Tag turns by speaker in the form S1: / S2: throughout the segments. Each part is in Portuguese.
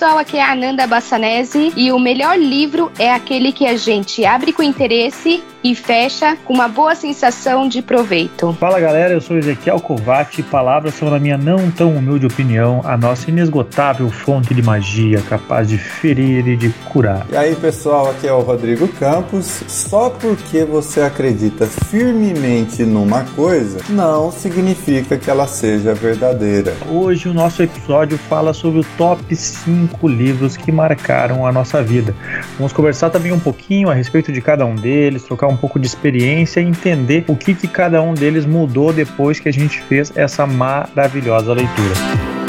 S1: pessoal, aqui é a Ananda Bassanese e o melhor livro é aquele que a gente abre com interesse e fecha com uma boa sensação de proveito.
S2: Fala galera, eu sou Ezequiel Covati e palavras são, na minha não tão humilde opinião, a nossa inesgotável fonte de magia capaz de ferir e de curar.
S3: E aí pessoal, aqui é o Rodrigo Campos. Só porque você acredita firmemente numa coisa, não significa que ela seja verdadeira.
S2: Hoje o nosso episódio fala sobre o top 5 livros que marcaram a nossa vida. Vamos conversar também um pouquinho a respeito de cada um deles, trocar um pouco de experiência e entender o que, que cada um deles mudou depois que a gente fez essa maravilhosa leitura.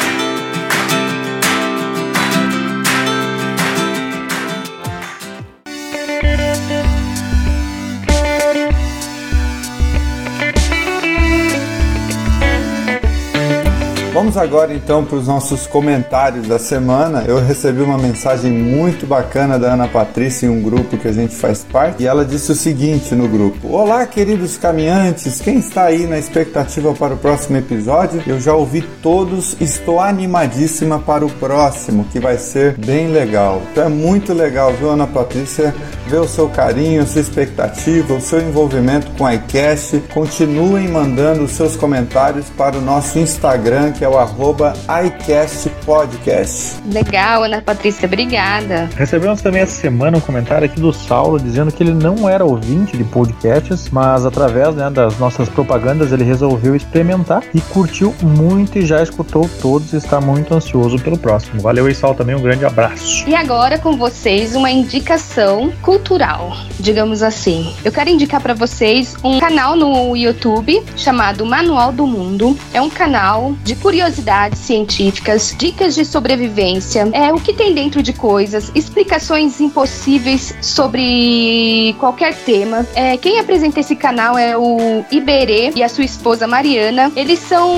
S3: Vamos agora então para os nossos comentários da semana. Eu recebi uma mensagem muito bacana da Ana Patrícia em um grupo que a gente faz parte e ela disse o seguinte no grupo: Olá, queridos caminhantes, quem está aí na expectativa para o próximo episódio? Eu já ouvi todos, estou animadíssima para o próximo, que vai ser bem legal. Então é muito legal, viu, Ana Patrícia, ver o seu carinho, a sua expectativa, o seu envolvimento com a iCast. Continuem mandando os seus comentários para o nosso Instagram, que é o arroba iCastPodcast.
S1: Legal, Ana Patrícia, obrigada.
S2: Recebemos também essa semana um comentário aqui do Saulo dizendo que ele não era ouvinte de podcasts, mas através né, das nossas propagandas ele resolveu experimentar e curtiu muito e já escutou todos e está muito ansioso pelo próximo. Valeu aí, Saulo, também um grande abraço.
S1: E agora com vocês uma indicação cultural, digamos assim. Eu quero indicar para vocês um canal no YouTube chamado Manual do Mundo. É um canal de curiosidades curiosidades científicas, dicas de sobrevivência, é o que tem dentro de coisas, explicações impossíveis sobre qualquer tema. É, quem apresenta esse canal é o Iberê e a sua esposa Mariana. Eles são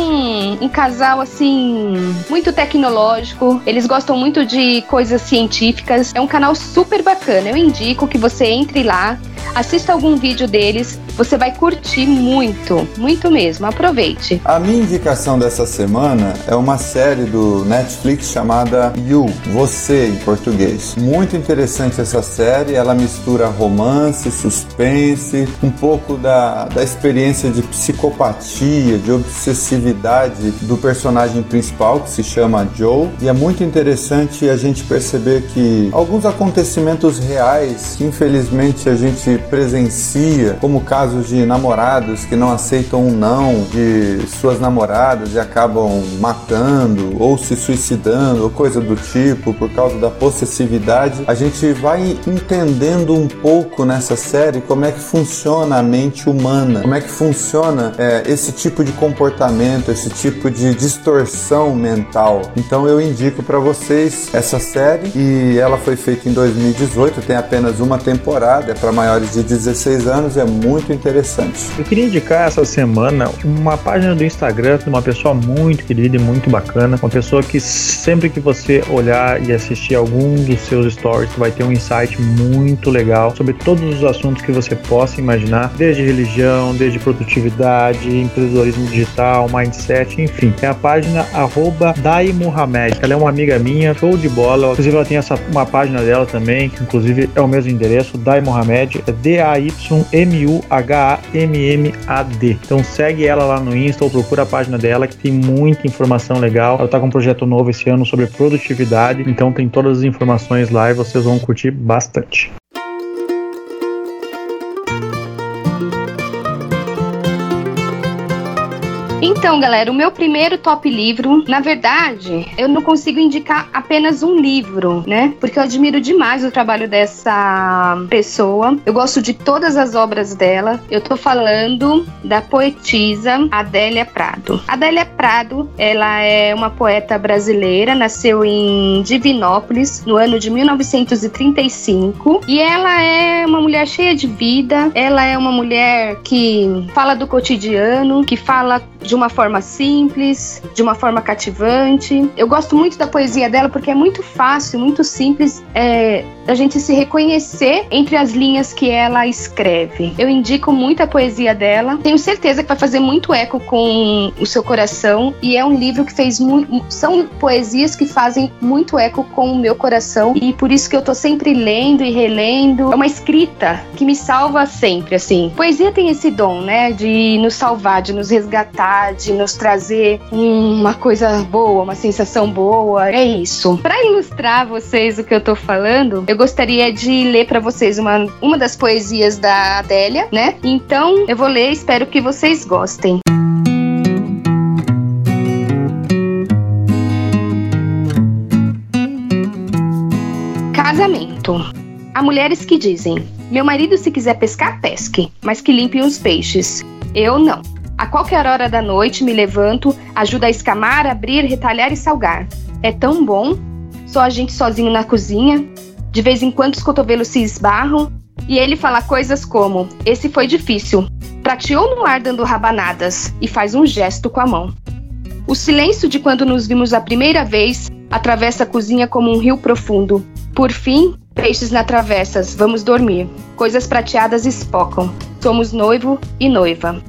S1: um casal assim muito tecnológico. Eles gostam muito de coisas científicas. É um canal super bacana. Eu indico que você entre lá, assista algum vídeo deles. Você vai curtir muito, muito mesmo. Aproveite.
S3: A minha indicação dessa semana é uma série do Netflix chamada You, Você em português. Muito interessante essa série, ela mistura romance, suspense, um pouco da, da experiência de psicopatia, de obsessividade do personagem principal, que se chama Joe. E é muito interessante a gente perceber que alguns acontecimentos reais que infelizmente a gente presencia, como casos de namorados que não aceitam um não de suas namoradas e acabam matando ou se suicidando ou coisa do tipo por causa da possessividade, a gente vai entendendo um pouco nessa série como é que funciona a mente humana, como é que funciona é, esse tipo de comportamento, esse tipo de distorção mental. Então eu indico para vocês essa série e ela foi feita em 2018, tem apenas uma temporada, é para maiores de 16 anos, é muito interessante.
S2: Eu queria indicar essa semana uma página do Instagram de uma pessoa muito querida e muito bacana, uma pessoa que sempre que você olhar e assistir algum dos seus stories, vai ter um insight muito legal sobre todos os assuntos que você possa imaginar, desde religião, desde produtividade, empreendedorismo digital, mindset, enfim. É a página arroba. Ela é uma amiga minha, show de bola. Inclusive ela tem essa, uma página dela também, que inclusive é o mesmo endereço, Dai é D-A-Y-M-U-H-A-M-M-A-D. Então segue ela lá no Insta ou procura a página dela que tem muita informação legal. Ela tá com um projeto novo esse ano sobre produtividade, então tem todas as informações lá e vocês vão curtir bastante.
S1: Então, galera, o meu primeiro top livro, na verdade, eu não consigo indicar apenas um livro, né? Porque eu admiro demais o trabalho dessa pessoa. Eu gosto de todas as obras dela. Eu tô falando da poetisa Adélia Prado. Adélia Prado, ela é uma poeta brasileira, nasceu em Divinópolis no ano de 1935 e ela é uma mulher cheia de vida. Ela é uma mulher que fala do cotidiano, que fala de de uma forma simples, de uma forma cativante. Eu gosto muito da poesia dela porque é muito fácil, muito simples é, a gente se reconhecer entre as linhas que ela escreve. Eu indico muito a poesia dela. Tenho certeza que vai fazer muito eco com o seu coração e é um livro que fez muito. São poesias que fazem muito eco com o meu coração e por isso que eu tô sempre lendo e relendo. É uma escrita que me salva sempre, assim. Poesia tem esse dom, né, de nos salvar, de nos resgatar, de nos trazer uma coisa boa, uma sensação boa. É isso. Para ilustrar vocês o que eu tô falando, eu gostaria de ler para vocês uma, uma das poesias da Adélia, né? Então eu vou ler, espero que vocês gostem. Casamento. Há mulheres que dizem: Meu marido, se quiser pescar, pesque, mas que limpe os peixes. Eu não. A qualquer hora da noite me levanto, ajudo a escamar, abrir, retalhar e salgar. É tão bom. Só a gente sozinho na cozinha. De vez em quando os cotovelos se esbarram e ele fala coisas como: Esse foi difícil. Prateou no ar dando rabanadas e faz um gesto com a mão. O silêncio de quando nos vimos a primeira vez atravessa a cozinha como um rio profundo. Por fim, peixes na travessas, vamos dormir. Coisas prateadas espocam. Somos noivo e noiva.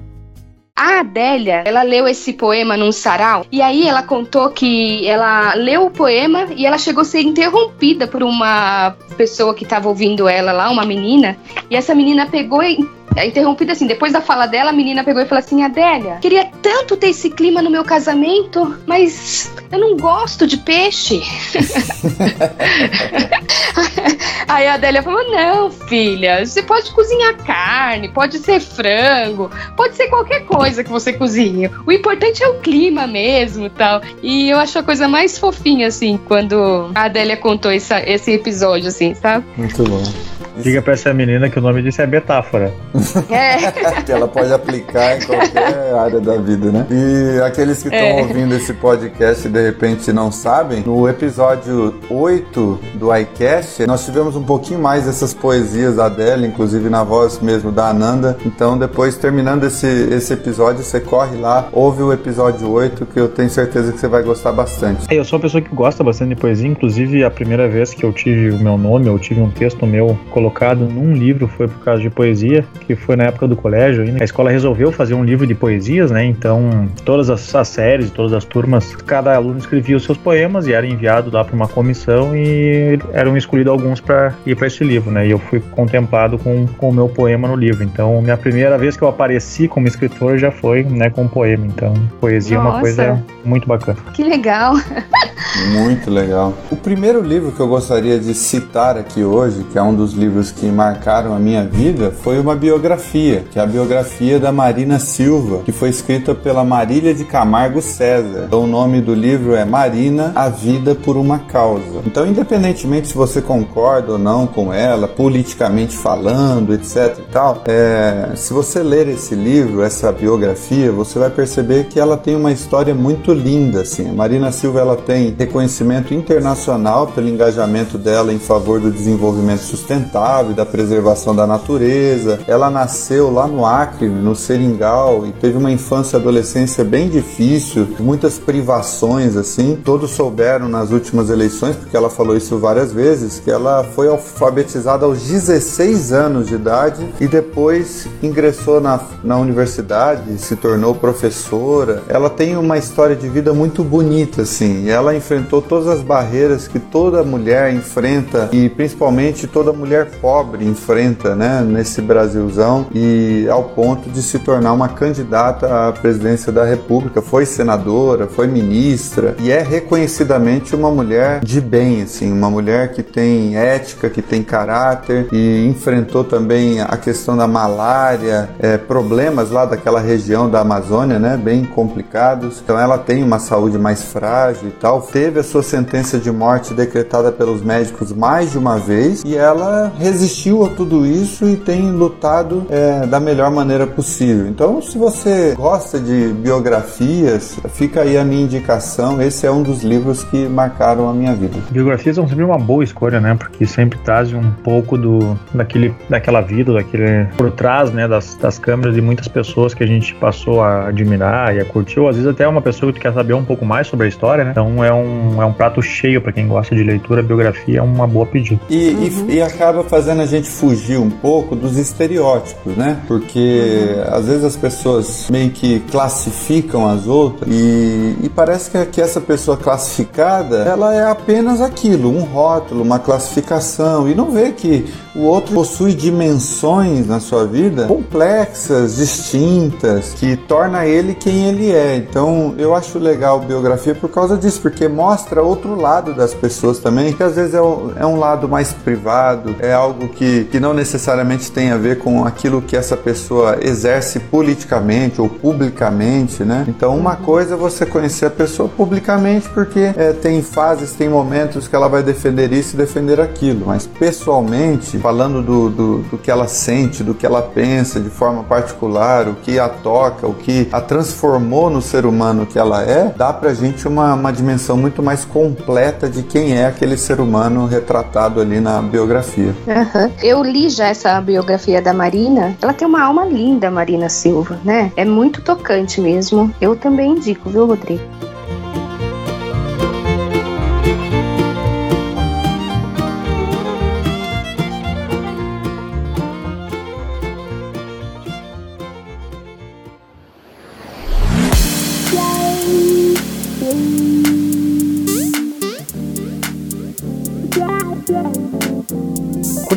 S1: A Adélia, ela leu esse poema num sarau e aí ela contou que ela leu o poema e ela chegou a ser interrompida por uma pessoa que estava ouvindo ela lá, uma menina, e essa menina pegou e é interrompida assim, depois da fala dela, a menina pegou e falou assim: Adélia, queria tanto ter esse clima no meu casamento, mas eu não gosto de peixe. Aí a Adélia falou: Não, filha, você pode cozinhar carne, pode ser frango, pode ser qualquer coisa que você cozinhe. O importante é o clima mesmo tal. E eu acho a coisa mais fofinha, assim, quando a Adélia contou essa, esse episódio, assim, sabe?
S3: Muito bom.
S2: Diga pra essa menina que o nome disso é metáfora.
S1: É.
S3: que ela pode aplicar em qualquer área da vida, né? E aqueles que estão
S1: É.
S3: ouvindo esse podcast e de repente não sabem, no episódio 8 do iCast, nós tivemos um pouquinho mais dessas poesias da Adele, inclusive na voz mesmo da Ananda. Então, depois, terminando esse, esse episódio, você corre lá, ouve o episódio 8, que eu tenho certeza que você vai gostar bastante.
S2: Eu sou uma pessoa que gosta bastante de poesia, inclusive a primeira vez que eu tive o meu nome, eu tive um texto meu colocado num livro foi por causa de poesia, que foi na época do colégio. ainda. A escola resolveu fazer um livro de poesias, né? Então, todas as, as séries, todas as turmas, cada aluno escrevia os seus poemas e era enviado lá para uma comissão e eram escolhidos alguns para ir para esse livro, né? E eu fui contemplado com, com o meu poema no livro. Então, minha primeira vez que eu apareci como escritor já foi, né, com um poema. Então, poesia é uma
S1: Nossa.
S2: coisa muito bacana.
S1: Que legal.
S3: Muito legal. O primeiro livro que eu gostaria de citar aqui hoje, que é um dos livros que marcaram a minha vida, foi uma biografia, que é a biografia da Marina Silva, que foi escrita pela Marília de Camargo César. Então, o nome do livro é Marina, a Vida por uma Causa. Então, independentemente se você concorda ou não com ela, politicamente falando, etc e tal, é, se você ler esse livro, essa biografia, você vai perceber que ela tem uma história muito linda, assim. A Marina Silva, ela tem reconhecimento internacional pelo engajamento dela em favor do desenvolvimento sustentável da preservação da natureza. Ela nasceu lá no Acre, no Seringal, e teve uma infância e adolescência bem difícil, muitas privações, assim. Todos souberam nas últimas eleições, porque ela falou isso várias vezes, que ela foi alfabetizada aos 16 anos de idade e depois ingressou na, na universidade, se tornou professora. Ela tem uma história de vida muito bonita, assim. Ela enfrentou todas as barreiras que toda mulher enfrenta e principalmente toda mulher pobre enfrenta, né, nesse Brasilzão e ao ponto de se tornar uma candidata à presidência da República. Foi senadora, foi ministra e é reconhecidamente uma mulher de bem, assim, uma mulher que tem ética, que tem caráter e enfrentou também a questão da malária, é, problemas lá daquela região da Amazônia, né, bem complicados. Então ela tem uma saúde mais frágil e tal. teve a sua sentença de morte decretada pelos médicos mais de uma vez e ela resistiu a tudo isso e tem lutado é, da melhor maneira possível. Então, se você gosta de biografias, fica aí a minha indicação. Esse é um dos livros que marcaram a minha vida.
S2: Biografias são sempre uma boa escolha, né? Porque sempre trazem um pouco do daquele, daquela vida, daquele por trás, né, das, das câmeras de muitas pessoas que a gente passou a admirar e a curtir. Ou às vezes até uma pessoa que quer saber um pouco mais sobre a história, né? Então é um, é um prato cheio para quem gosta de leitura. biografia é uma boa pedida.
S3: E, uhum. e, e, acaba fazendo a gente fugir um pouco dos estereótipos, né? Porque uhum. às vezes as pessoas meio que classificam as outras e, e parece que, que essa pessoa classificada ela é apenas aquilo, um rótulo, uma classificação e não vê que o outro possui dimensões na sua vida complexas, distintas, que torna ele quem ele é. Então, eu acho legal biografia por causa disso, porque mostra outro lado das pessoas também, que às vezes é um, é um lado mais privado, é algo que, que não necessariamente tem a ver com aquilo que essa pessoa exerce politicamente ou publicamente, né? Então, uma coisa é você conhecer a pessoa publicamente, porque é, tem fases, tem momentos que ela vai defender isso e defender aquilo, mas pessoalmente, falando do, do, do, que ela sente, do que ela pensa de forma particular, o que a toca, o que a transformou no ser humano que ela é, dá pra gente uma, uma dimensão muito mais completa de quem é aquele ser humano retratado ali na biografia.
S1: Uhum. Eu li já essa biografia da Marina, ela tem uma alma linda, Marina Silva, né? É muito tocante mesmo. Eu também indico, viu, Rodrigo?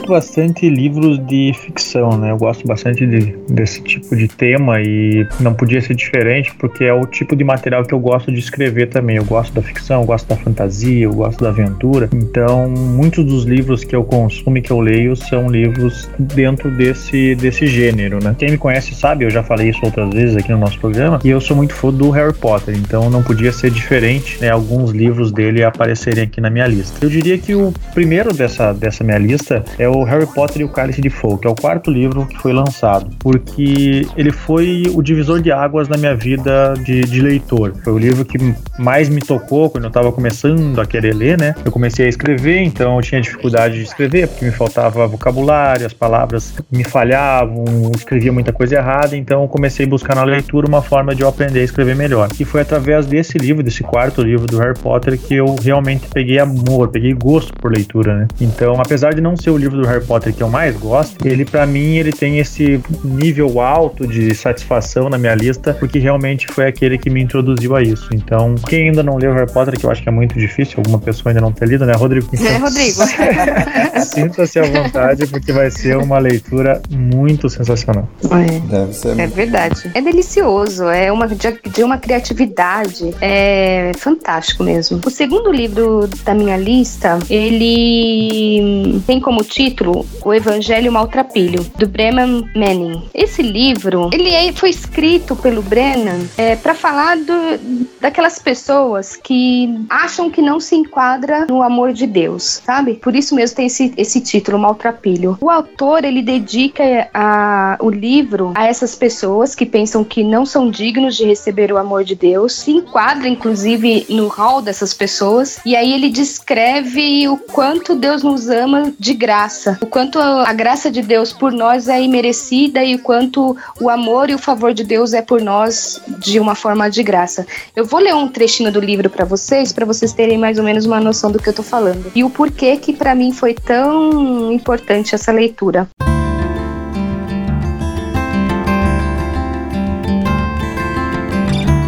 S2: Curto bastante livros de ficção, né? Eu gosto bastante de, desse tipo de tema e não podia ser diferente porque é o tipo de material que eu gosto de escrever também. Eu gosto da ficção, eu gosto da fantasia, eu gosto da aventura. Então, muitos dos livros que eu consumo e que eu leio são livros dentro desse, desse gênero, né? Quem me conhece sabe, eu já falei isso outras vezes aqui no nosso programa, e eu sou muito fã do Harry Potter, então não podia ser diferente, né? Alguns livros dele aparecerem aqui na minha lista. Eu diria que o primeiro dessa, dessa minha lista é o o Harry Potter e o Cálice de Fogo, que é o quarto livro que foi lançado, porque ele foi o divisor de águas na minha vida de, de leitor. Foi o livro que mais me tocou quando eu estava começando a querer ler, né? Eu comecei a escrever, então eu tinha dificuldade de escrever, porque me faltava vocabulário, as palavras me falhavam, escrevia muita coisa errada, então eu comecei a buscar na leitura uma forma de eu aprender a escrever melhor. E foi através desse livro, desse quarto livro do Harry Potter, que eu realmente peguei amor, peguei gosto por leitura, né? Então, apesar de não ser o livro do Harry Potter que eu mais gosto, ele para mim ele tem esse nível alto de satisfação na minha lista, porque realmente foi aquele que me introduziu a isso. Então, quem ainda não leu Harry Potter, que eu acho que é muito difícil, alguma pessoa ainda não ter lido, né, Rodrigo?
S1: Então, é, Rodrigo.
S2: Sinta-se à vontade, porque vai ser uma leitura muito sensacional.
S1: É, Deve ser. É verdade. É delicioso, é uma de, de uma criatividade, é fantástico mesmo. O segundo livro da minha lista, ele tem como título título O Evangelho Maltrapilho, do Bremen Manning. Esse livro, ele é, foi escrito pelo Brennan é, para falar do, daquelas pessoas que acham que não se enquadra no amor de Deus, sabe? Por isso mesmo tem esse, esse título, Maltrapilho. O autor, ele dedica a, o livro a essas pessoas que pensam que não são dignos de receber o amor de Deus, se enquadra, inclusive, no hall dessas pessoas, e aí ele descreve o quanto Deus nos ama de graça graça, o quanto a graça de Deus por nós é imerecida e o quanto o amor e o favor de Deus é por nós de uma forma de graça. Eu vou ler um trechinho do livro para vocês, para vocês terem mais ou menos uma noção do que eu tô falando e o porquê que para mim foi tão importante essa leitura.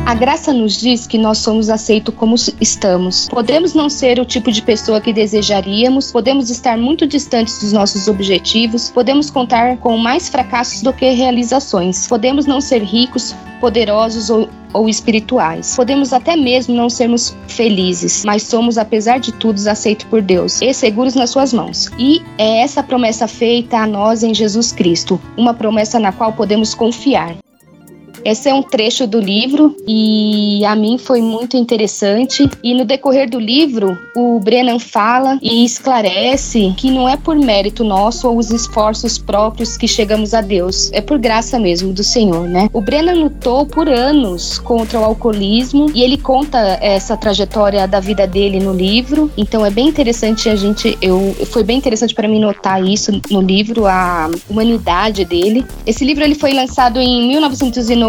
S1: A graça nos diz que nós somos aceitos como estamos. Podemos não ser o tipo de pessoa que desejaríamos, podemos estar muito distantes dos nossos objetivos, podemos contar com mais fracassos do que realizações, podemos não ser ricos, poderosos ou ou espirituais. Podemos até mesmo não sermos felizes, mas somos, apesar de tudo, aceitos por Deus e seguros nas suas mãos. E é essa promessa feita a nós em Jesus Cristo, uma promessa na qual podemos confiar. Esse é um trecho do livro e a mim foi muito interessante. E no decorrer do livro, o Brennan fala e esclarece que não é por mérito nosso ou os esforços próprios que chegamos a Deus, é por graça mesmo do Senhor, né? O Brennan lutou por anos contra o alcoolismo e ele conta essa trajetória da vida dele no livro. Então é bem interessante a gente, eu foi bem interessante para mim notar isso no livro, a humanidade dele. Esse livro ele foi lançado em 1990.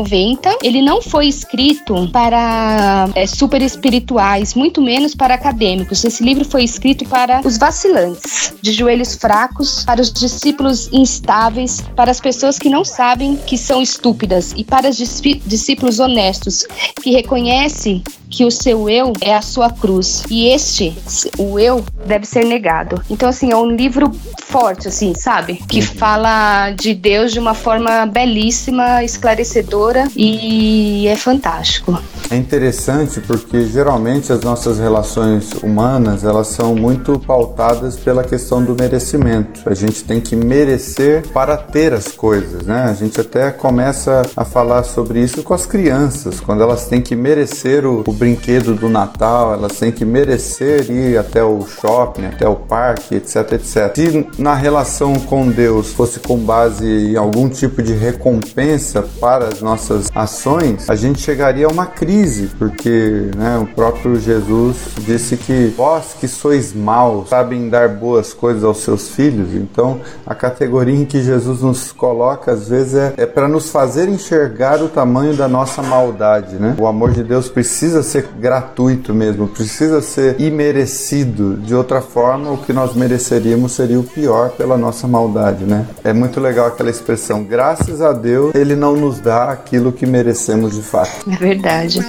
S1: Ele não foi escrito para é, super espirituais, muito menos para acadêmicos. Esse livro foi escrito para os vacilantes, de joelhos fracos, para os discípulos instáveis, para as pessoas que não sabem que são estúpidas e para os discípulos honestos que reconhecem que o seu eu é a sua cruz e este, o eu, deve ser negado. Então, assim, é um livro forte, assim, sabe? Que fala de Deus de uma forma belíssima, esclarecedora e é fantástico.
S3: É interessante porque geralmente as nossas relações humanas elas são muito pautadas pela questão do merecimento. A gente tem que merecer para ter as coisas, né? A gente até começa a falar sobre isso com as crianças, quando elas têm que merecer o, o brinquedo do Natal, elas têm que merecer ir até o shopping, até o parque, etc, etc. Se na relação com Deus fosse com base em algum tipo de recompensa para as nossas ações, a gente chegaria a uma crise, porque né, o próprio Jesus disse que vós que sois maus sabem dar boas coisas aos seus filhos. Então, a categoria em que Jesus nos coloca às vezes é, é para nos fazer enxergar o tamanho da nossa maldade, né? O amor de Deus precisa ser gratuito mesmo, precisa ser imerecido. De outra forma, o que nós mereceríamos seria o pior pela nossa maldade, né? É muito legal aquela expressão, graças a Deus, ele não nos dá aquilo que merecemos de fato.
S1: É verdade.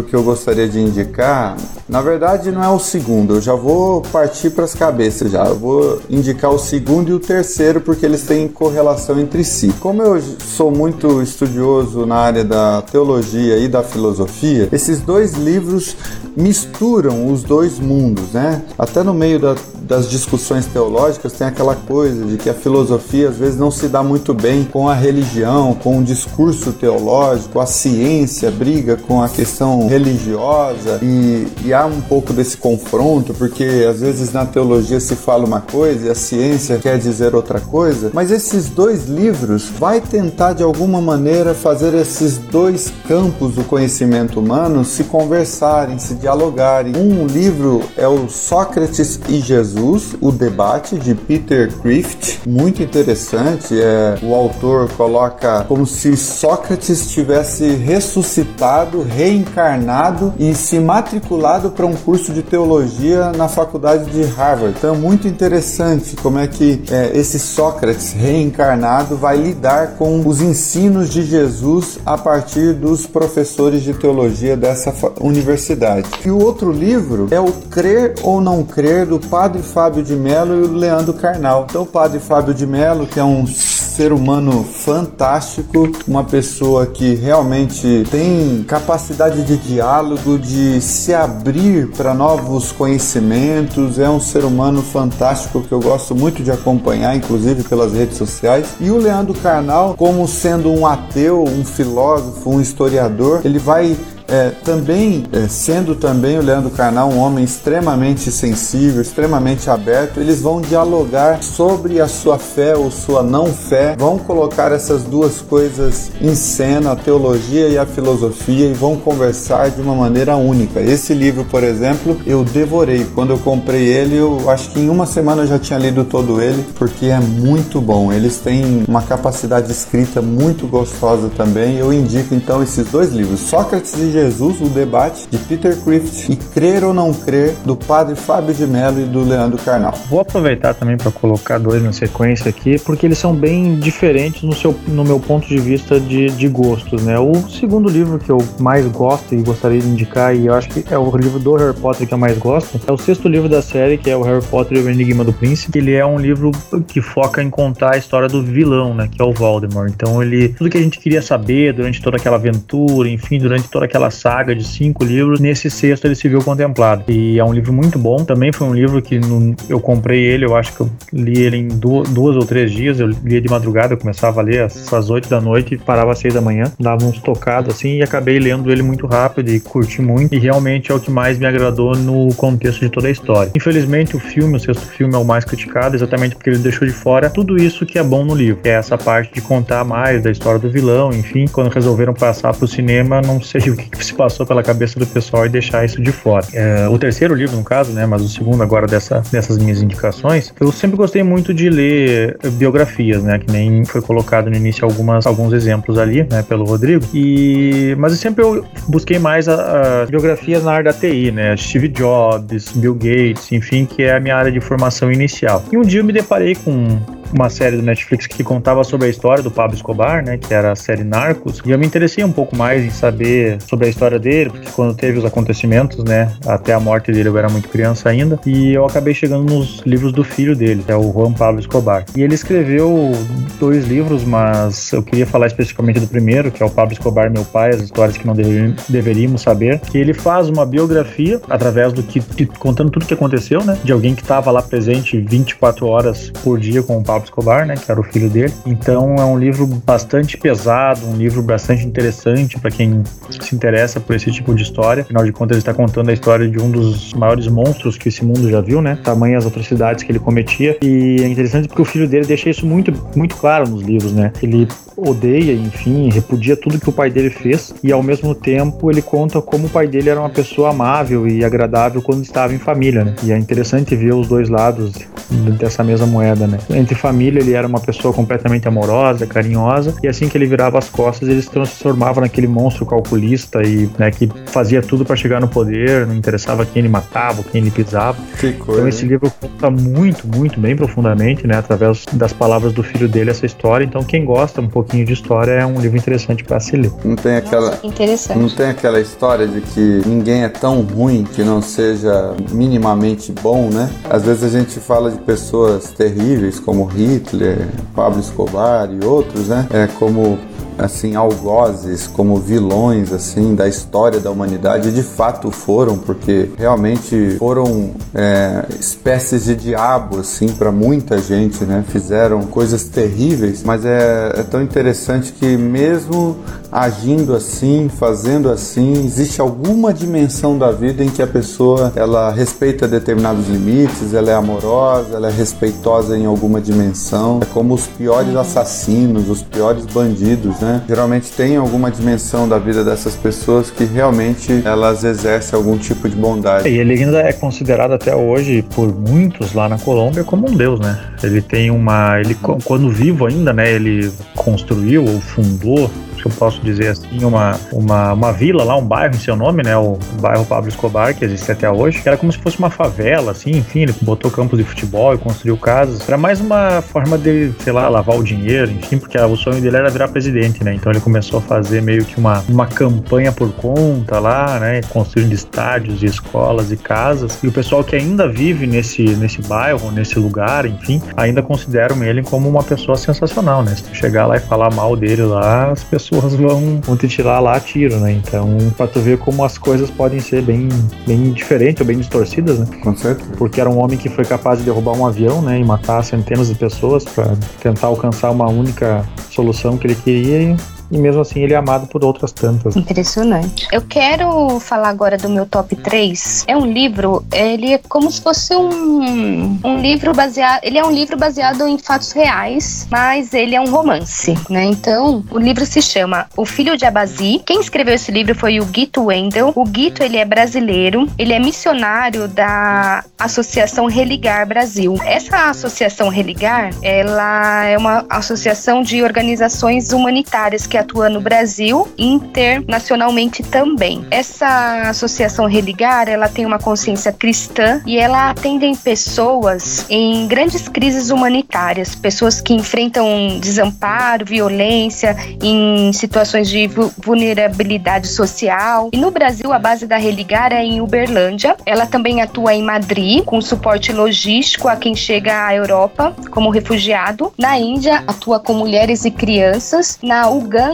S3: Livro que eu gostaria de indicar, na verdade não é o segundo, eu já vou partir para as cabeças já. Eu vou indicar o segundo e o terceiro porque eles têm correlação entre si. Como eu sou muito estudioso na área da teologia e da filosofia, esses dois livros misturam os dois mundos, né? Até no meio da, das discussões teológicas tem aquela coisa de que a filosofia às vezes não se dá muito bem com a religião, com o discurso teológico, a ciência briga com a questão religiosa e, e há um pouco desse confronto, porque às vezes na teologia se fala uma coisa e a ciência quer dizer outra coisa, mas esses dois livros vai tentar de alguma maneira fazer esses dois campos do conhecimento humano se conversarem, se dialogarem. Um livro é o Sócrates e Jesus, o debate de Peter Crift, muito interessante. É o autor coloca como se Sócrates tivesse ressuscitado, reencarnado e se matriculado para um curso de teologia na faculdade de Harvard. Então, é muito interessante como é que é, esse Sócrates reencarnado vai lidar com os ensinos de Jesus a partir dos professores de teologia dessa universidade. E o outro livro é o Crer ou Não Crer do Padre Fábio de Mello e o Leandro Carnal. Então, o Padre Fábio de Mello, que é um ser humano fantástico, uma pessoa que realmente tem capacidade de diálogo, de se abrir para novos conhecimentos, é um ser humano fantástico que eu gosto muito de acompanhar, inclusive pelas redes sociais. E o Leandro Carnal, como sendo um ateu, um filósofo, um historiador, ele vai é, também, é, sendo também o Leandro Carnal um homem extremamente sensível, extremamente aberto, eles vão dialogar sobre a sua fé ou sua não fé, vão colocar essas duas coisas em cena, a teologia e a filosofia, e vão conversar de uma maneira única. Esse livro, por exemplo, eu devorei. Quando eu comprei ele, eu acho que em uma semana eu já tinha lido todo ele, porque é muito bom. Eles têm uma capacidade de escrita muito gostosa também. Eu indico então esses dois livros, Sócrates e Jesus, o debate de Peter Crift e Crer ou Não Crer do padre Fábio de Mello e do Leandro Carnal.
S2: Vou aproveitar também para colocar dois na sequência aqui, porque eles são bem diferentes no, seu, no meu ponto de vista de, de gostos, né? O segundo livro que eu mais gosto e gostaria de indicar, e eu acho que é o livro do Harry Potter que eu mais gosto, é o sexto livro da série, que é o Harry Potter e o Enigma do Príncipe. Ele é um livro que foca em contar a história do vilão, né? Que é o Voldemort. Então ele. Tudo que a gente queria saber durante toda aquela aventura, enfim, durante toda aquela saga de cinco livros, nesse sexto ele se viu contemplado. E é um livro muito bom. Também foi um livro que no, eu comprei ele, eu acho que eu li ele em duas, ou três dias. Eu lia de madrugada, eu começava a ler às oito da noite e parava às seis da manhã, dava uns tocados assim e acabei lendo ele muito rápido e curti muito. E realmente é o que mais me agradou no contexto de toda a história. Infelizmente, o filme, o sexto filme, é o mais criticado, exatamente porque ele deixou de fora tudo isso que é bom no livro, que é essa parte de contar mais da história do vilão, enfim. Quando resolveram passar pro cinema, não sei o que, que se passou pela cabeça do pessoal e deixar isso de fora. É, o terceiro livro, no caso, né, mas o segundo agora dessa, dessas minhas indicações, eu sempre gostei muito de ler biografias, né, que nem foi colocado no início algumas, alguns exemplos ali, né, pelo Rodrigo. E mas eu sempre eu busquei mais a, a biografias na área da TI, né, Steve Jobs, Bill Gates, enfim, que é a minha área de formação inicial. E um dia eu me deparei com uma série do Netflix que contava sobre a história do Pablo Escobar, né, que era a série Narcos, e eu me interessei um pouco mais em saber sobre a história dele, porque quando teve os acontecimentos, né, até a morte dele eu era muito criança ainda, e eu acabei chegando nos livros do filho dele, que é o Juan Pablo Escobar. E ele escreveu dois livros, mas eu queria falar especificamente do primeiro, que é o Pablo Escobar, meu pai, as histórias que não deveríamos saber, que ele faz uma biografia através do que contando tudo o que aconteceu, né, de alguém que estava lá presente 24 horas por dia com o Pablo Pablo Escobar, né, que era o filho dele. Então é um livro bastante pesado, um livro bastante interessante para quem se interessa por esse tipo de história. Afinal de contas, ele está contando a história de um dos maiores monstros que esse mundo já viu, né? Tamanhas atrocidades que ele cometia. E é interessante porque o filho dele deixa isso muito, muito claro nos livros, né? Ele odeia, enfim, repudia tudo que o pai dele fez e ao mesmo tempo ele conta como o pai dele era uma pessoa amável e agradável quando estava em família, né? E é interessante ver os dois lados dessa mesma moeda, né? Entre família ele era uma pessoa completamente amorosa, carinhosa e assim que ele virava as costas ele se transformava naquele monstro calculista e né, que fazia tudo para chegar no poder, não interessava quem ele matava, quem ele pisava.
S3: Que coisa,
S2: então esse livro conta muito, muito bem profundamente, né? Através das palavras do filho dele essa história. Então quem gosta um pouquinho de história, é um livro interessante para se ler.
S3: Não tem aquela
S1: Nossa, interessante.
S3: Não tem aquela história de que ninguém é tão ruim que não seja minimamente bom, né? Às vezes a gente fala de pessoas terríveis como Hitler, Pablo Escobar e outros, né? É como assim algozes, como vilões assim da história da humanidade, de fato foram, porque realmente foram é, espécies de diabo assim para muita gente, né? Fizeram coisas terríveis, mas é, é tão interessante que mesmo agindo assim, fazendo assim, existe alguma dimensão da vida em que a pessoa ela respeita determinados limites, ela é amorosa, ela é respeitosa em alguma dimensão. É como os piores assassinos, os piores bandidos, né? Né? Geralmente tem alguma dimensão da vida dessas pessoas que realmente elas exercem algum tipo de bondade.
S2: E ele ainda é considerado até hoje por muitos lá na Colômbia como um deus, né? Ele tem uma, ele quando vivo ainda, né? Ele construiu ou fundou que eu posso dizer assim, uma, uma, uma vila lá, um bairro em seu nome, né? O bairro Pablo Escobar, que existe até hoje, que era como se fosse uma favela, assim, enfim, ele botou campos de futebol e construiu casas. Era mais uma forma de, sei lá, lavar o dinheiro, enfim, porque o sonho dele era virar presidente, né? Então ele começou a fazer meio que uma, uma campanha por conta lá, né? Construindo estádios e escolas e casas. E o pessoal que ainda vive nesse, nesse bairro, nesse lugar, enfim, ainda consideram ele como uma pessoa sensacional, né? Se tu chegar lá e falar mal dele lá, as pessoas pessoas vão, vão te tirar lá a tiro, né? Então, pra tu ver como as coisas podem ser bem, bem diferentes ou bem distorcidas, né?
S3: Com certeza.
S2: Porque era um homem que foi capaz de derrubar um avião, né? E matar centenas de pessoas para tentar alcançar uma única solução que ele queria e e mesmo assim ele é amado por outras tantas.
S1: Impressionante. Eu quero falar agora do meu top 3. É um livro, ele é como se fosse um, um livro baseado. Ele é um livro baseado em fatos reais, mas ele é um romance, né? Então, o livro se chama O Filho de Abazi. Quem escreveu esse livro foi o Guito Wendel. O Guito, ele é brasileiro, ele é missionário da Associação Religar Brasil. Essa associação Religar, ela é uma associação de organizações humanitárias que atua no Brasil e internacionalmente também. Essa associação Religar, ela tem uma consciência cristã e ela atende pessoas em grandes crises humanitárias, pessoas que enfrentam desamparo, violência, em situações de vulnerabilidade social. E no Brasil, a base da Religar é em Uberlândia. Ela também atua em Madrid, com suporte logístico a quem chega à Europa como refugiado. Na Índia, atua com mulheres e crianças. Na Uganda,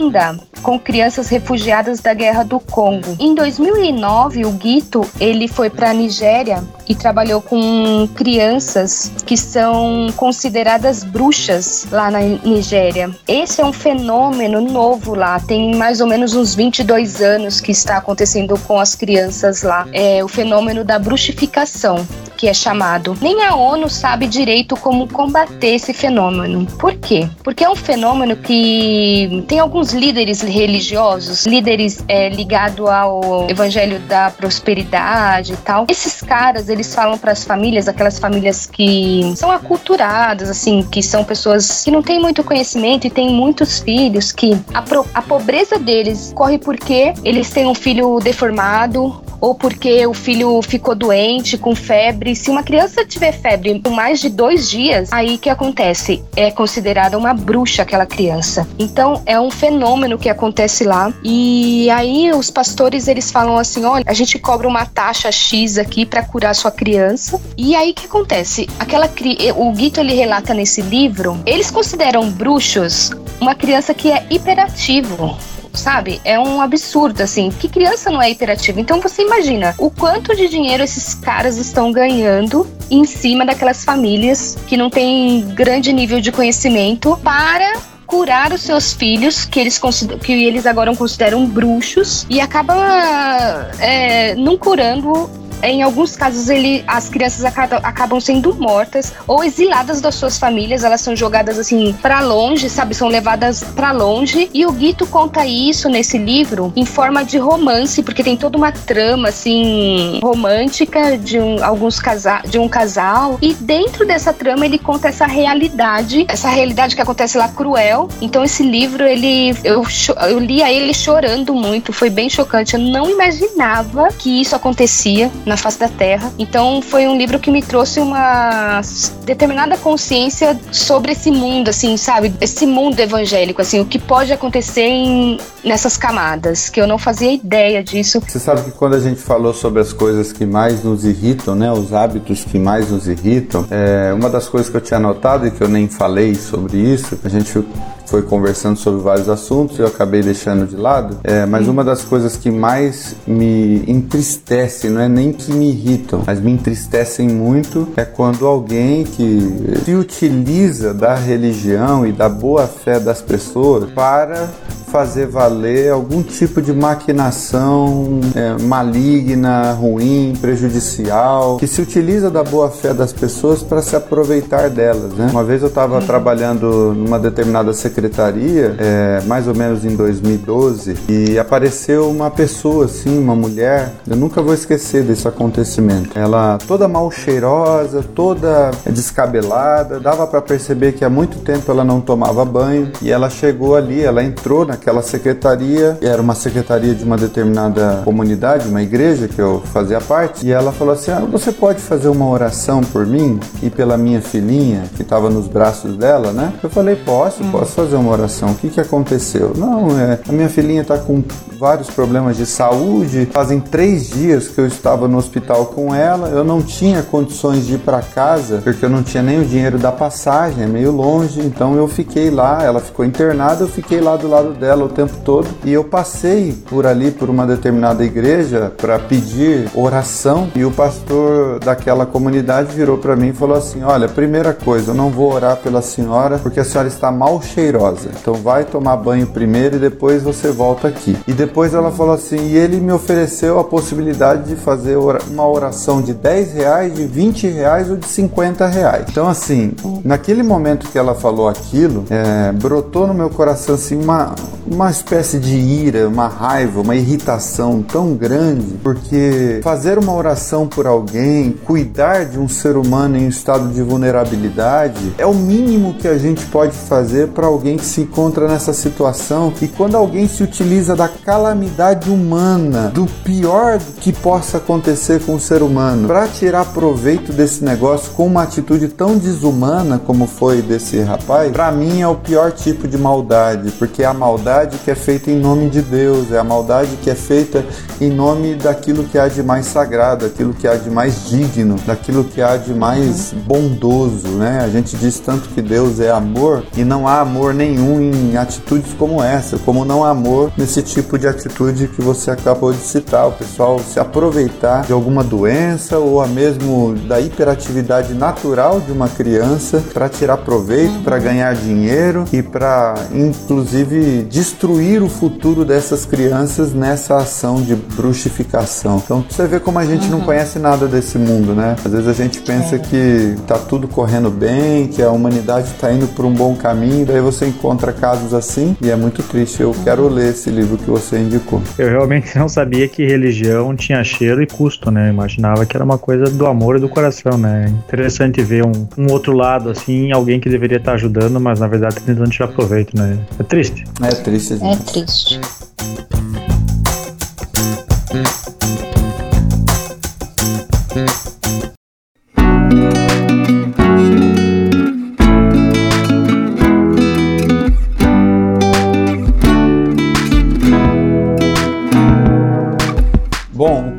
S1: com crianças refugiadas da Guerra do Congo. Em 2009, o Guito ele foi para a Nigéria e trabalhou com crianças que são consideradas bruxas lá na Nigéria. Esse é um fenômeno novo lá, tem mais ou menos uns 22 anos que está acontecendo com as crianças lá. É o fenômeno da bruxificação que é chamado. Nem a ONU sabe direito como combater esse fenômeno. Por quê? Porque é um fenômeno que tem alguns líderes religiosos, líderes é, ligados ao evangelho da prosperidade e tal. Esses caras, eles falam para as famílias, aquelas famílias que são aculturadas, assim, que são pessoas que não têm muito conhecimento e têm muitos filhos, que a, pro, a pobreza deles corre porque eles têm um filho deformado ou porque o filho ficou doente, com febre. Se uma criança tiver febre por mais de dois dias, aí que acontece? É considerada uma bruxa aquela criança. Então é um fenômeno que acontece lá. E aí os pastores eles falam assim: olha, a gente cobra uma taxa X aqui para curar sua criança. E aí que acontece? Aquela o Guito ele relata nesse livro, eles consideram bruxos uma criança que é hiperativo sabe? É um absurdo, assim. Que criança não é hiperativa? Então você imagina o quanto de dinheiro esses caras estão ganhando em cima daquelas famílias que não têm grande nível de conhecimento para curar os seus filhos, que eles, que eles agora consideram bruxos, e acaba é, não curando em alguns casos ele, as crianças acabam, acabam sendo mortas ou exiladas das suas famílias, elas são jogadas assim para longe, sabe, são levadas para longe. E o Guito conta isso nesse livro em forma de romance, porque tem toda uma trama assim romântica de um, alguns casal, de um casal e dentro dessa trama ele conta essa realidade, essa realidade que acontece lá cruel. Então esse livro ele eu, eu lia ele chorando muito, foi bem chocante. Eu não imaginava que isso acontecia na face da Terra. Então foi um livro que me trouxe uma determinada consciência sobre esse mundo, assim, sabe? Esse mundo evangélico, assim, o que pode acontecer em, nessas camadas, que eu não fazia ideia disso.
S3: Você sabe que quando a gente falou sobre as coisas que mais nos irritam, né, os hábitos que mais nos irritam, é, uma das coisas que eu tinha notado e que eu nem falei sobre isso, a gente foi conversando sobre vários assuntos e eu acabei deixando de lado. É, mas uma das coisas que mais me entristece, não é nem que me irritam, mas me entristecem muito, é quando alguém que se utiliza da religião e da boa fé das pessoas para fazer valer algum tipo de maquinação é, maligna, ruim, prejudicial, que se utiliza da boa fé das pessoas para se aproveitar delas. Né? Uma vez eu estava uhum. trabalhando numa determinada secretaria, é, mais ou menos em 2012, e apareceu uma pessoa assim, uma mulher. Eu nunca vou esquecer desse acontecimento. Ela toda mal cheirosa, toda descabelada, dava para perceber que há muito tempo ela não tomava banho e ela chegou ali, ela entrou na naquela secretaria, era uma secretaria de uma determinada comunidade, uma igreja que eu fazia parte, e ela falou assim: ah, você pode fazer uma oração por mim e pela minha filhinha que estava nos braços dela, né? Eu falei: posso, hum. posso fazer uma oração. O que que aconteceu? Não, é, a minha filhinha está com vários problemas de saúde. Fazem três dias que eu estava no hospital com ela. Eu não tinha condições de ir para casa porque eu não tinha nem o dinheiro da passagem, é meio longe. Então eu fiquei lá. Ela ficou internada, eu fiquei lá do lado dela o tempo todo. E eu passei por ali por uma determinada igreja para pedir oração e o pastor daquela comunidade virou para mim e falou assim: Olha, primeira coisa, eu não vou orar pela senhora porque a senhora está mal cheirosa. Então vai tomar banho primeiro e depois você volta aqui. E depois ela falou assim: E ele me ofereceu a possibilidade de fazer uma oração de 10 reais, de 20 reais ou de 50 reais. Então, assim, naquele momento que ela falou aquilo, é, brotou no meu coração assim uma uma espécie de ira, uma raiva, uma irritação tão grande, porque fazer uma oração por alguém, cuidar de um ser humano em estado de vulnerabilidade, é o mínimo que a gente pode fazer para alguém que se encontra nessa situação. E quando alguém se utiliza da calamidade humana, do pior que possa acontecer com o ser humano, para tirar proveito desse negócio com uma atitude tão desumana como foi desse rapaz, para mim é o pior tipo de maldade, porque a maldade que é feita em nome de Deus, é a maldade que é feita em nome daquilo que há de mais sagrado, daquilo que há de mais digno, daquilo que há de mais bondoso, né? A gente diz tanto que Deus é amor e não há amor nenhum em atitudes como essa, como não há amor nesse tipo de atitude que você acabou de citar, o pessoal se aproveitar de alguma doença ou a mesmo da hiperatividade natural de uma criança para tirar proveito, para ganhar dinheiro e para inclusive destruir o futuro dessas crianças nessa ação de bruxificação. Então você vê como a gente não conhece nada desse mundo, né? Às vezes a gente pensa é. que tá tudo correndo bem, que a humanidade está indo por um bom caminho, daí você encontra casos assim e é muito triste. Eu quero ler esse livro que você indicou.
S2: Eu realmente não sabia que religião tinha cheiro e custo, né? Eu imaginava que era uma coisa do amor e do coração, né? Interessante ver um, um outro lado, assim, alguém que deveria estar ajudando, mas na verdade tá tentando tirar proveito, né? É triste.
S3: É triste.
S1: É triste.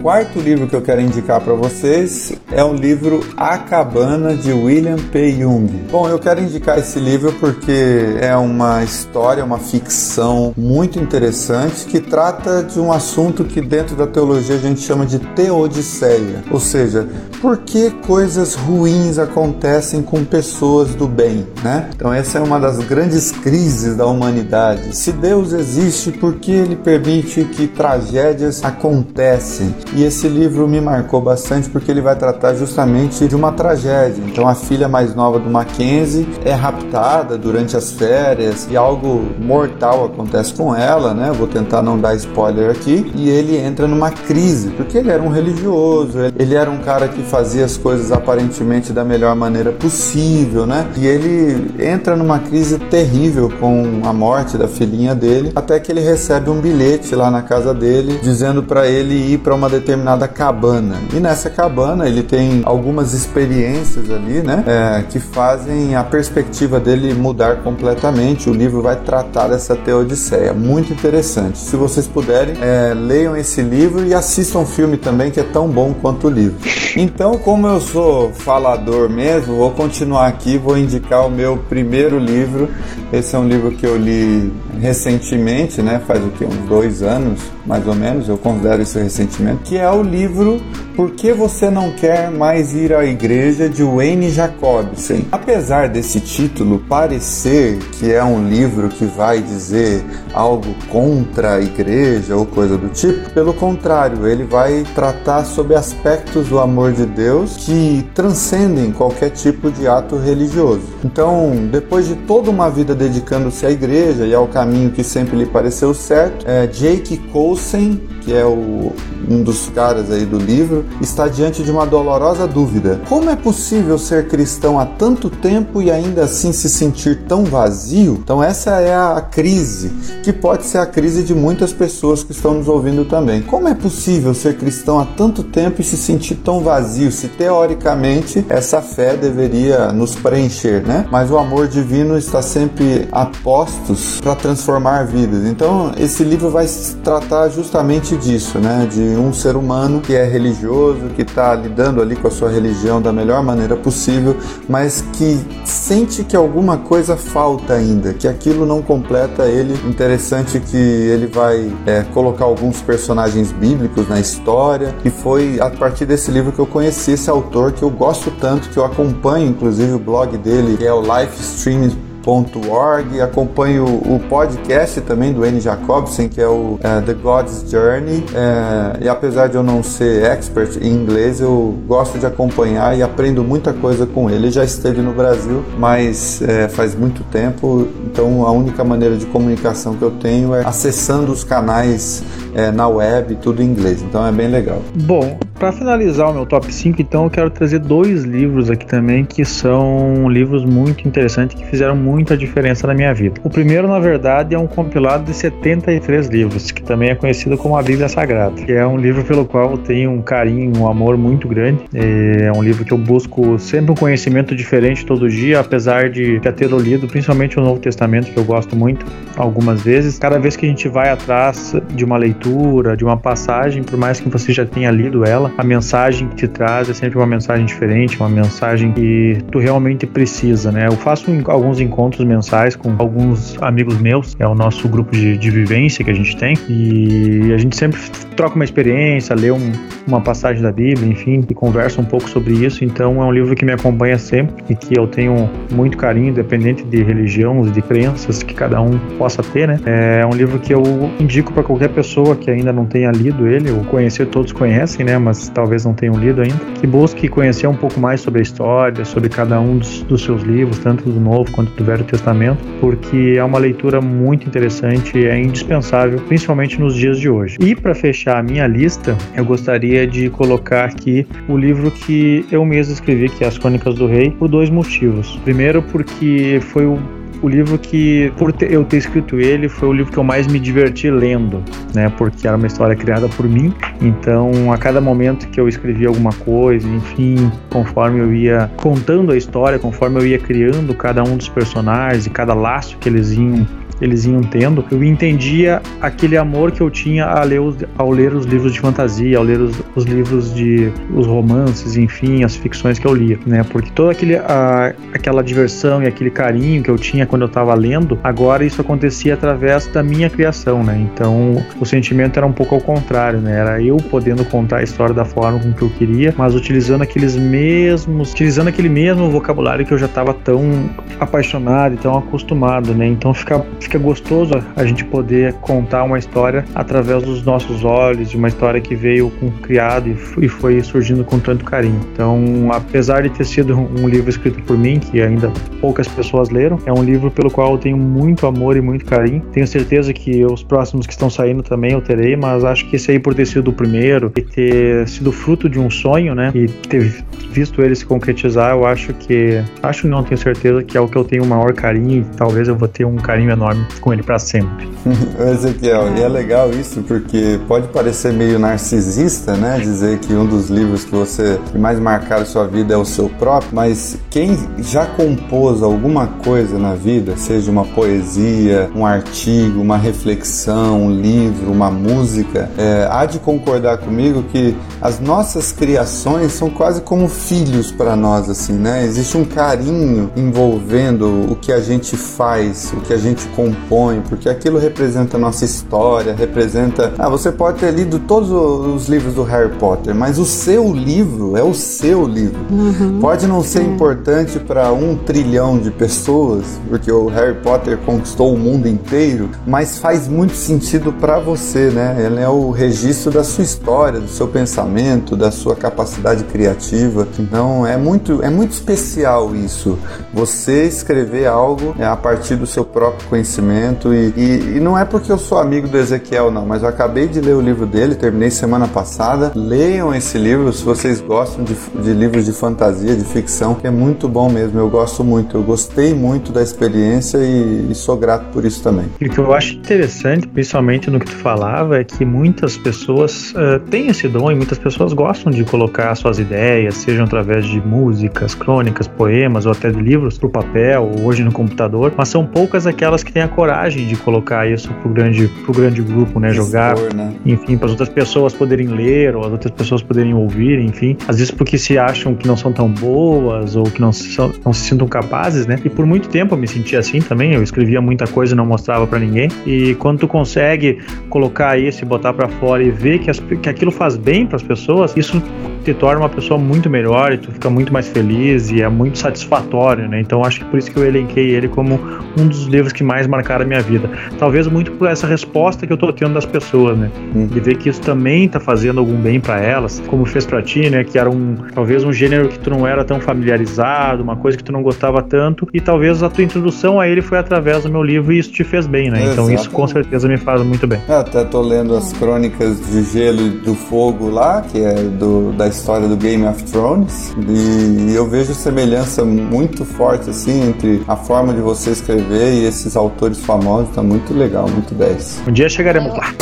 S3: Quarto livro que eu quero indicar para vocês é o livro A Cabana de William P. Young. Bom, eu quero indicar esse livro porque é uma história, uma ficção muito interessante que trata de um assunto que dentro da teologia a gente chama de teodiceia, ou seja, por que coisas ruins acontecem com pessoas do bem, né? Então essa é uma das grandes crises da humanidade. Se Deus existe, por que ele permite que tragédias acontecem? E esse livro me marcou bastante porque ele vai tratar justamente de uma tragédia. Então a filha mais nova do Mackenzie é raptada durante as férias e algo mortal acontece com ela, né? Vou tentar não dar spoiler aqui. E ele entra numa crise, porque ele era um religioso, ele era um cara que fazia as coisas aparentemente da melhor maneira possível, né? E ele entra numa crise terrível com a morte da filhinha dele, até que ele recebe um bilhete lá na casa dele dizendo para ele ir para uma determinada cabana. E nessa cabana ele tem algumas experiências ali, né, é, que fazem a perspectiva dele mudar completamente. O livro vai tratar dessa teodiceia, muito interessante. Se vocês puderem, é, leiam esse livro e assistam o filme também, que é tão bom quanto o livro. Então, como eu sou falador mesmo, vou continuar aqui, vou indicar o meu primeiro livro. Esse é um livro que eu li recentemente, né, faz o que uns dois anos, mais ou menos, eu considero isso recentemente, que é o livro Por que Você Não Quer Mais Ir à Igreja, de Wayne Jacobsen. Apesar desse título parecer que é um livro que vai dizer algo contra a igreja ou coisa do tipo, pelo contrário, ele vai tratar sobre aspectos do amor de Deus que transcendem qualquer tipo de ato religioso. Então, depois de toda uma vida dedicando-se à igreja e ao caminho que sempre lhe pareceu certo, é, Jake Coulson, que é o, um dos caras aí do livro, está diante de uma dolorosa dúvida. Como é possível ser cristão há tanto tempo e ainda assim se sentir tão vazio? Então essa é a crise, que pode ser a crise de muitas pessoas que estão nos ouvindo também. Como é possível ser cristão há tanto tempo e se sentir tão vazio, se teoricamente essa fé deveria nos preencher, né? Mas o amor divino está sempre a postos para transformar vidas. Então esse livro vai tratar justamente disso, né? De um ser humano que é religioso, que está lidando ali com a sua religião da melhor maneira possível, mas que sente que alguma coisa falta ainda, que aquilo não completa ele. Interessante que ele vai é, colocar alguns personagens bíblicos na história, e foi a partir desse livro que eu conheci esse autor que eu gosto tanto, que eu acompanho inclusive o blog dele, que é o Life Stream www.thegod'sjourney.org. Acompanho o podcast também do N. Jacobsen, que é o é, The God's Journey. É, e apesar de eu não ser expert em inglês, eu gosto de acompanhar e aprendo muita coisa com ele. Ele já esteve no Brasil, mas é, faz muito tempo, então a única maneira de comunicação que eu tenho é acessando os canais é, na web, tudo em inglês. Então é bem legal.
S2: Bom, para finalizar o meu top 5, então eu quero trazer dois livros aqui também que são livros muito interessantes que fizeram muita diferença na minha vida. O primeiro, na verdade, é um compilado de 73 livros, que também é conhecido como a Bíblia Sagrada, que é um livro pelo qual eu tenho um carinho, um amor muito grande. É um livro que eu busco sempre um conhecimento diferente todo dia, apesar de já ter lido, principalmente o Novo Testamento, que eu gosto muito algumas vezes. Cada vez que a gente vai atrás de uma leitura, de uma passagem, por mais que você já tenha lido ela, a mensagem que te traz é sempre uma mensagem diferente, uma mensagem que tu realmente precisa, né? Eu faço alguns encontros mensais com alguns amigos meus, é o nosso grupo de, de vivência que a gente tem, e a gente sempre troca uma experiência, lê um, uma passagem da Bíblia, enfim, e conversa um pouco sobre isso. Então é um livro que me acompanha sempre e que eu tenho muito carinho, independente de religião, de crenças que cada um possa ter, né? É um livro que eu indico para qualquer pessoa que ainda não tenha lido ele, ou conhecer todos conhecem, né? Mas talvez não tenham lido ainda, que busque conhecer um pouco mais sobre a história, sobre cada um dos, dos seus livros, tanto do Novo quanto do Velho Testamento, porque é uma leitura muito interessante e é indispensável, principalmente nos dias de hoje. E para fechar a minha lista, eu gostaria de colocar aqui o livro que eu mesmo escrevi, que é As Crônicas do Rei, por dois motivos. Primeiro, porque foi o o livro que, por ter, eu ter escrito ele, foi o livro que eu mais me diverti lendo, né? Porque era uma história criada por mim. Então, a cada momento que eu escrevia alguma coisa, enfim, conforme eu ia contando a história, conforme eu ia criando cada um dos personagens e cada laço que eles iam eles iam tendo, eu entendia aquele amor que eu tinha ao ler os, ao ler os livros de fantasia, ao ler os, os, livros de os romances, enfim, as ficções que eu lia, né? Porque toda aquele, a, aquela diversão e aquele carinho que eu tinha quando eu estava lendo, agora isso acontecia através da minha criação, né? Então o sentimento era um pouco ao contrário, né? Era eu podendo contar a história da forma com que eu queria, mas utilizando aqueles mesmos, utilizando aquele mesmo vocabulário que eu já estava tão apaixonado e tão acostumado, né? Então fica fica gostoso a gente poder contar uma história através dos nossos olhos, de uma história que veio com criado e foi surgindo com tanto carinho. Então, apesar de ter sido um livro escrito por mim, que ainda poucas pessoas leram, é um livro pelo qual eu tenho muito amor e muito carinho. Tenho certeza que os próximos que estão saindo também eu terei, mas acho que esse aí por ter sido o primeiro e ter sido fruto de um sonho, né, e ter visto ele se concretizar, eu acho que acho não tenho certeza que é o que eu tenho o maior carinho e talvez eu vou ter um carinho enorme com ele para sempre.
S3: Ezequiel, e é legal isso porque pode parecer meio narcisista, né? Dizer que um dos livros que você que mais marcaram sua vida é o seu próprio, mas quem já compôs alguma coisa na vida, seja uma poesia, um artigo, uma reflexão, um livro, uma música, é, há de concordar comigo que as nossas criações são quase como filhos para nós, assim, né? Existe um carinho envolvendo o que a gente faz, o que a gente compõe compõe, porque aquilo representa a nossa história, representa. Ah, você pode ter lido todos os livros do Harry Potter, mas o seu livro é o seu livro. Uhum. Pode não ser é. importante para um trilhão de pessoas, porque o Harry Potter conquistou o mundo inteiro, mas faz muito sentido para você, né? Ele é o registro da sua história, do seu pensamento, da sua capacidade criativa. Então é muito, é muito especial isso. Você escrever algo a partir do seu próprio conhecimento conhecimento e, e, e, não é porque eu sou amigo do Ezequiel, não, mas eu acabei de ler o livro dele, terminei semana passada. Leiam esse livro se vocês gostam de, de livros de fantasia, de ficção, é muito bom mesmo. Eu gosto muito, eu gostei muito da experiência e, e sou grato por isso também.
S2: E o que eu acho interessante, principalmente no que tu falava, é que muitas pessoas uh, têm esse dom e muitas pessoas gostam de colocar suas ideias, sejam através de músicas, crônicas, poemas ou até de livros, pro papel ou hoje no computador, mas são poucas aquelas que têm a coragem de colocar isso pro grande, pro grande grupo, né? Jogar, né? enfim, para as outras pessoas poderem ler ou as outras pessoas poderem ouvir, enfim. Às vezes porque se acham que não são tão boas ou que não, são, não se sintam capazes, né? E por muito tempo eu me sentia assim também. Eu escrevia muita coisa e não mostrava para ninguém. E quando tu consegue colocar isso e botar para fora e ver que, as, que aquilo faz bem para as pessoas, isso te torna uma pessoa muito melhor e tu fica muito mais feliz e é muito satisfatório, né? Então acho que por isso que eu elenquei ele como um dos livros que mais marcaram a minha vida. Talvez muito por essa resposta que eu tô tendo das pessoas, né? Hum. De ver que isso também tá fazendo algum bem para elas, como fez para ti, né? Que era um talvez um gênero que tu não era tão familiarizado, uma coisa que tu não gostava tanto e talvez a tua introdução a ele foi através do meu livro e isso te fez bem, né? Então isso com certeza me faz muito bem.
S3: Eu até tô lendo as crônicas de Gelo e do Fogo lá, que é do, da história do Game of Thrones, e eu vejo semelhança muito forte assim entre a forma de você escrever e esses autores famosos, tá muito legal, muito 10.
S2: Um dia chegaremos lá.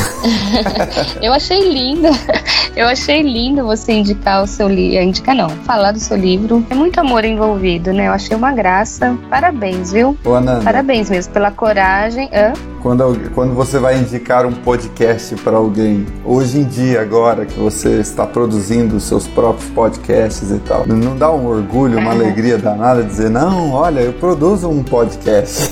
S1: eu achei linda. Eu achei lindo você indicar o seu livro. Indicar não, falar do seu livro. É muito amor envolvido, né? Eu achei uma graça. Parabéns, viu?
S3: Ô, Ananda.
S1: Parabéns mesmo pela coragem. Hã?
S3: Quando, quando você vai indicar um podcast para alguém, hoje em dia, agora que você está produzindo os seus próprios podcasts e tal, não dá um orgulho, uma alegria danada dizer, não, olha, eu produzo um podcast.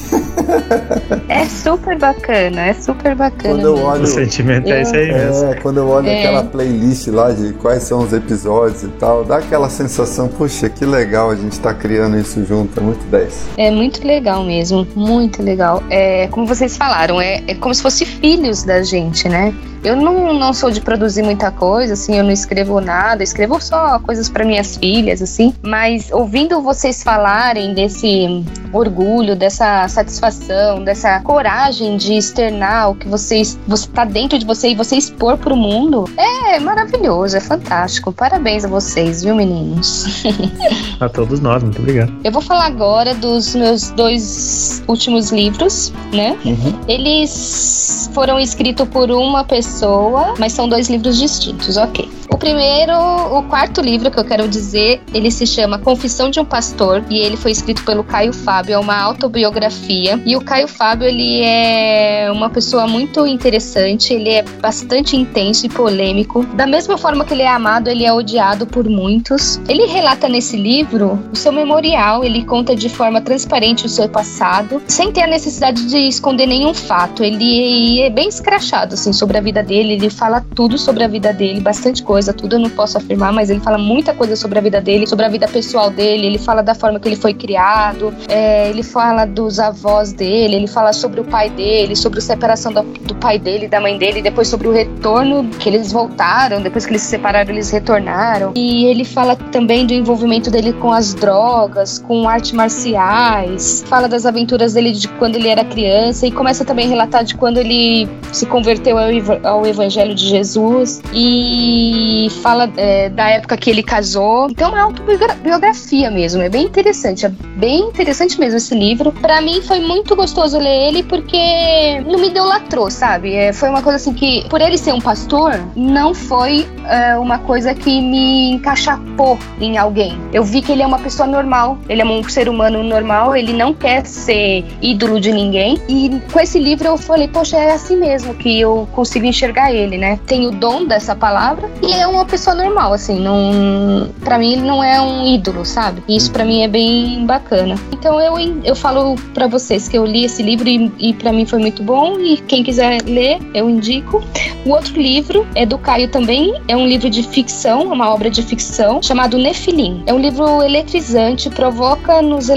S1: É super bacana, é super bacana.
S2: Quando eu olho, o sentimento é esse aí mesmo.
S3: É, quando eu olho é. aquela playlist lá de quais são os episódios e tal, dá aquela sensação, puxa, que legal a gente está criando isso junto, é muito 10.
S1: É muito legal mesmo, muito legal. É, como vocês falaram, é, é como se fossem filhos da gente, né? Eu não, não sou de produzir muita coisa, assim, eu não escrevo nada, escrevo só coisas para minhas filhas, assim, mas ouvindo vocês falarem desse orgulho, dessa satisfação, dessa coragem de externar o que vocês, você tá dentro de você e você expor pro mundo, é maravilhoso, é fantástico. Parabéns a vocês, viu, meninos?
S2: a todos nós, muito obrigado.
S1: Eu vou falar agora dos meus dois últimos livros, né? Uhum. Eles foram escritos por uma pessoa pessoa, mas são dois livros distintos, ok. O primeiro, o quarto livro que eu quero dizer, ele se chama Confissão de um Pastor e ele foi escrito pelo Caio Fábio, é uma autobiografia. E o Caio Fábio, ele é uma pessoa muito interessante, ele é bastante intenso e polêmico. Da mesma forma que ele é amado, ele é odiado por muitos. Ele relata nesse livro o seu memorial, ele conta de forma transparente o seu passado, sem ter a necessidade de esconder nenhum fato. Ele é bem escrachado assim sobre a vida dele, ele fala tudo sobre a vida dele, bastante coisa, tudo eu não posso afirmar, mas ele fala muita coisa sobre a vida dele, sobre a vida pessoal dele, ele fala da forma que ele foi criado, é, ele fala dos avós dele, ele fala sobre o pai dele, sobre a separação do, do pai dele da mãe dele, depois sobre o retorno, que eles voltaram, depois que eles se separaram, eles retornaram. E ele fala também do envolvimento dele com as drogas, com artes marciais, fala das aventuras dele de quando ele era criança e começa também a relatar de quando ele se converteu ao, ao Evangelho de Jesus e fala é, da época que ele casou. Então é uma autobiografia mesmo, é bem interessante, é bem interessante mesmo esse livro. Para mim foi muito gostoso ler ele porque não me idolatrou, sabe? É, foi uma coisa assim que, por ele ser um pastor, não foi é, uma coisa que me encaixapou em alguém. Eu vi que ele é uma pessoa normal, ele é um ser humano normal, ele não quer ser ídolo de ninguém. E com esse livro eu falei, poxa, é assim mesmo que eu consigo enxergar ele, né? Tem o dom dessa palavra e é uma pessoa normal, assim, não, para mim ele não é um ídolo, sabe? Isso para mim é bem bacana. Então eu, eu falo para vocês que eu li esse livro e, e para mim foi muito bom e quem quiser ler, eu indico. O outro livro é do Caio também, é um livro de ficção, uma obra de ficção chamado Nefilim. É um livro eletrizante, provoca nos,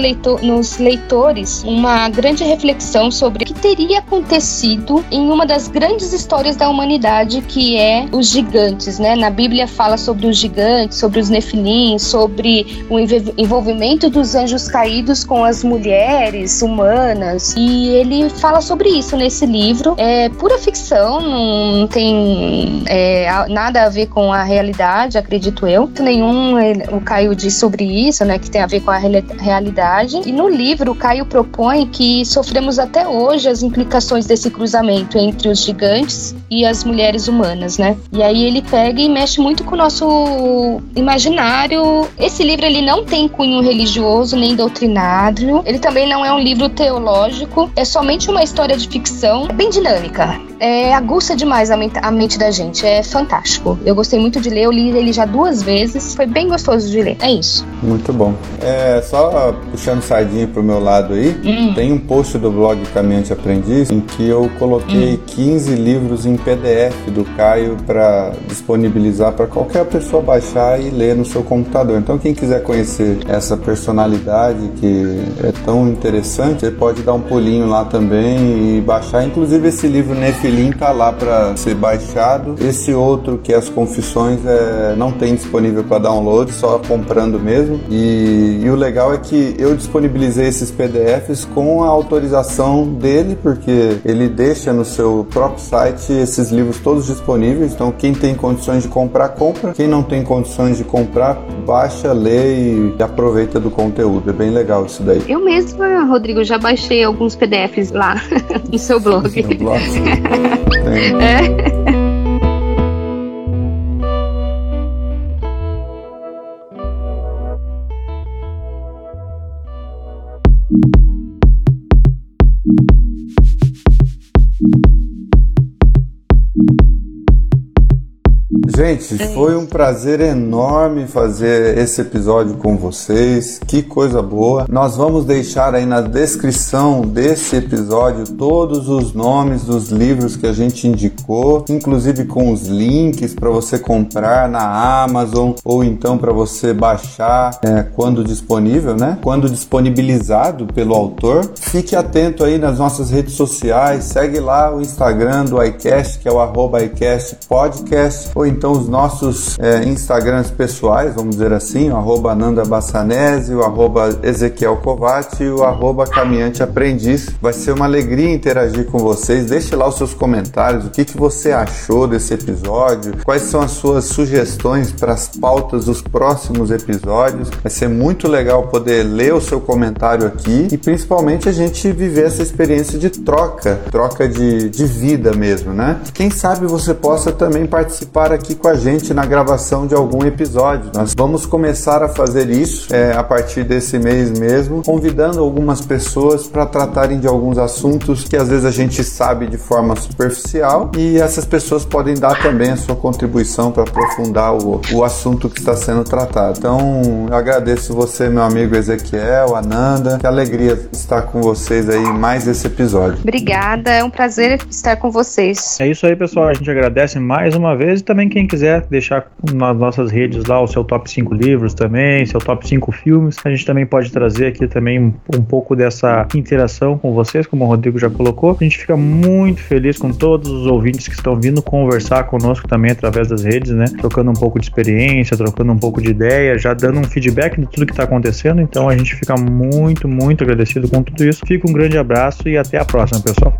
S1: nos leitores uma grande reflexão sobre o que teria acontecido em uma das grandes histórias da humanidade, que é os gigantes, né? Na Bíblia fala sobre os gigantes, sobre os nefilim, sobre o envolvimento dos anjos caídos com as mulheres humanas, e ele fala sobre isso nesse livro. É pura ficção, não tem é, nada a ver com a realidade, acredito eu. Nenhum o Caio diz sobre isso, né? Que tem a ver com a realidade. E no livro, o Caio propõe que sofremos até hoje as implicações desse cruzamento entre os gigantes e as mulheres humanas, né? E aí ele pega e mexe muito com o nosso imaginário. Esse livro ele não tem cunho religioso nem doutrinário. Ele também não é um livro teológico. É somente uma história de ficção bem dinâmica é, aguça demais a mente, a mente, da gente. É fantástico. Eu gostei muito de ler, eu li ele já duas vezes. Foi bem gostoso de ler. É isso.
S3: Muito bom. É, só puxando sardinha pro meu lado aí, hum. tem um post do blog Caminhante Aprendiz em que eu coloquei hum. 15 livros em PDF do Caio para disponibilizar para qualquer pessoa baixar e ler no seu computador. Então, quem quiser conhecer essa personalidade que é tão interessante, você pode dar um pulinho lá também e baixar. Inclusive, esse livro Nefilim tá lá para ser baixado. Esse outro, que é As Confissões, é, não tem disponível para download, só comprando mesmo. E, e o legal é que eu disponibilizei esses PDFs com a autorização dele, porque ele deixa no seu próprio site esses livros todos disponíveis. Então, quem tem condições de comprar, compra. Quem não tem condições de comprar, baixa, lê e aproveita do conteúdo. É bem legal isso daí.
S1: Eu mesma, Rodrigo, já baixei alguns PDFs lá no seu blog. No blog? é.
S3: Gente, é foi um prazer enorme fazer esse episódio com vocês. Que coisa boa. Nós vamos deixar aí na descrição desse episódio todos os nomes dos livros que a gente indicou, inclusive com os links para você comprar na Amazon ou então para você baixar é, quando disponível, né? Quando disponibilizado pelo autor. Fique atento aí nas nossas redes sociais, segue lá o Instagram do iCast, que é o arroba iCast Podcast, ou então os nossos é, Instagrams pessoais, vamos dizer assim, o arroba Nanda Bassanese, o arroba Ezequiel Covati e o arroba Caminhante Aprendiz. Vai ser uma alegria interagir com vocês. Deixe lá os seus comentários, o que, que você achou desse episódio, quais são as suas sugestões para as pautas dos próximos episódios. Vai ser muito legal poder ler o seu comentário aqui e principalmente a gente viver essa experiência de troca, troca de, de vida mesmo, né? Quem sabe você possa também participar aqui com a gente na gravação de algum episódio. Nós vamos começar a fazer isso é, a partir desse mês mesmo, convidando algumas pessoas para tratarem de alguns assuntos que às vezes a gente sabe de forma superficial e essas pessoas podem dar também a sua contribuição para aprofundar o, o assunto que está sendo tratado. Então, eu agradeço você, meu amigo Ezequiel, Ananda. Que alegria estar com vocês aí em mais esse episódio.
S1: Obrigada, é um prazer estar com vocês.
S2: É isso aí, pessoal. A gente agradece mais uma vez e também quem quiser deixar nas nossas redes lá o seu top 5 livros também, seu top 5 filmes, a gente também pode trazer aqui também um, um pouco dessa interação com vocês, como o Rodrigo já colocou. A gente fica muito feliz com todos os ouvintes que estão vindo conversar conosco também através das redes, né? Trocando um pouco de experiência, trocando um pouco de ideia, já dando um feedback de tudo que está acontecendo. Então a gente fica muito, muito agradecido com tudo isso. Fica um grande abraço e até a próxima, pessoal.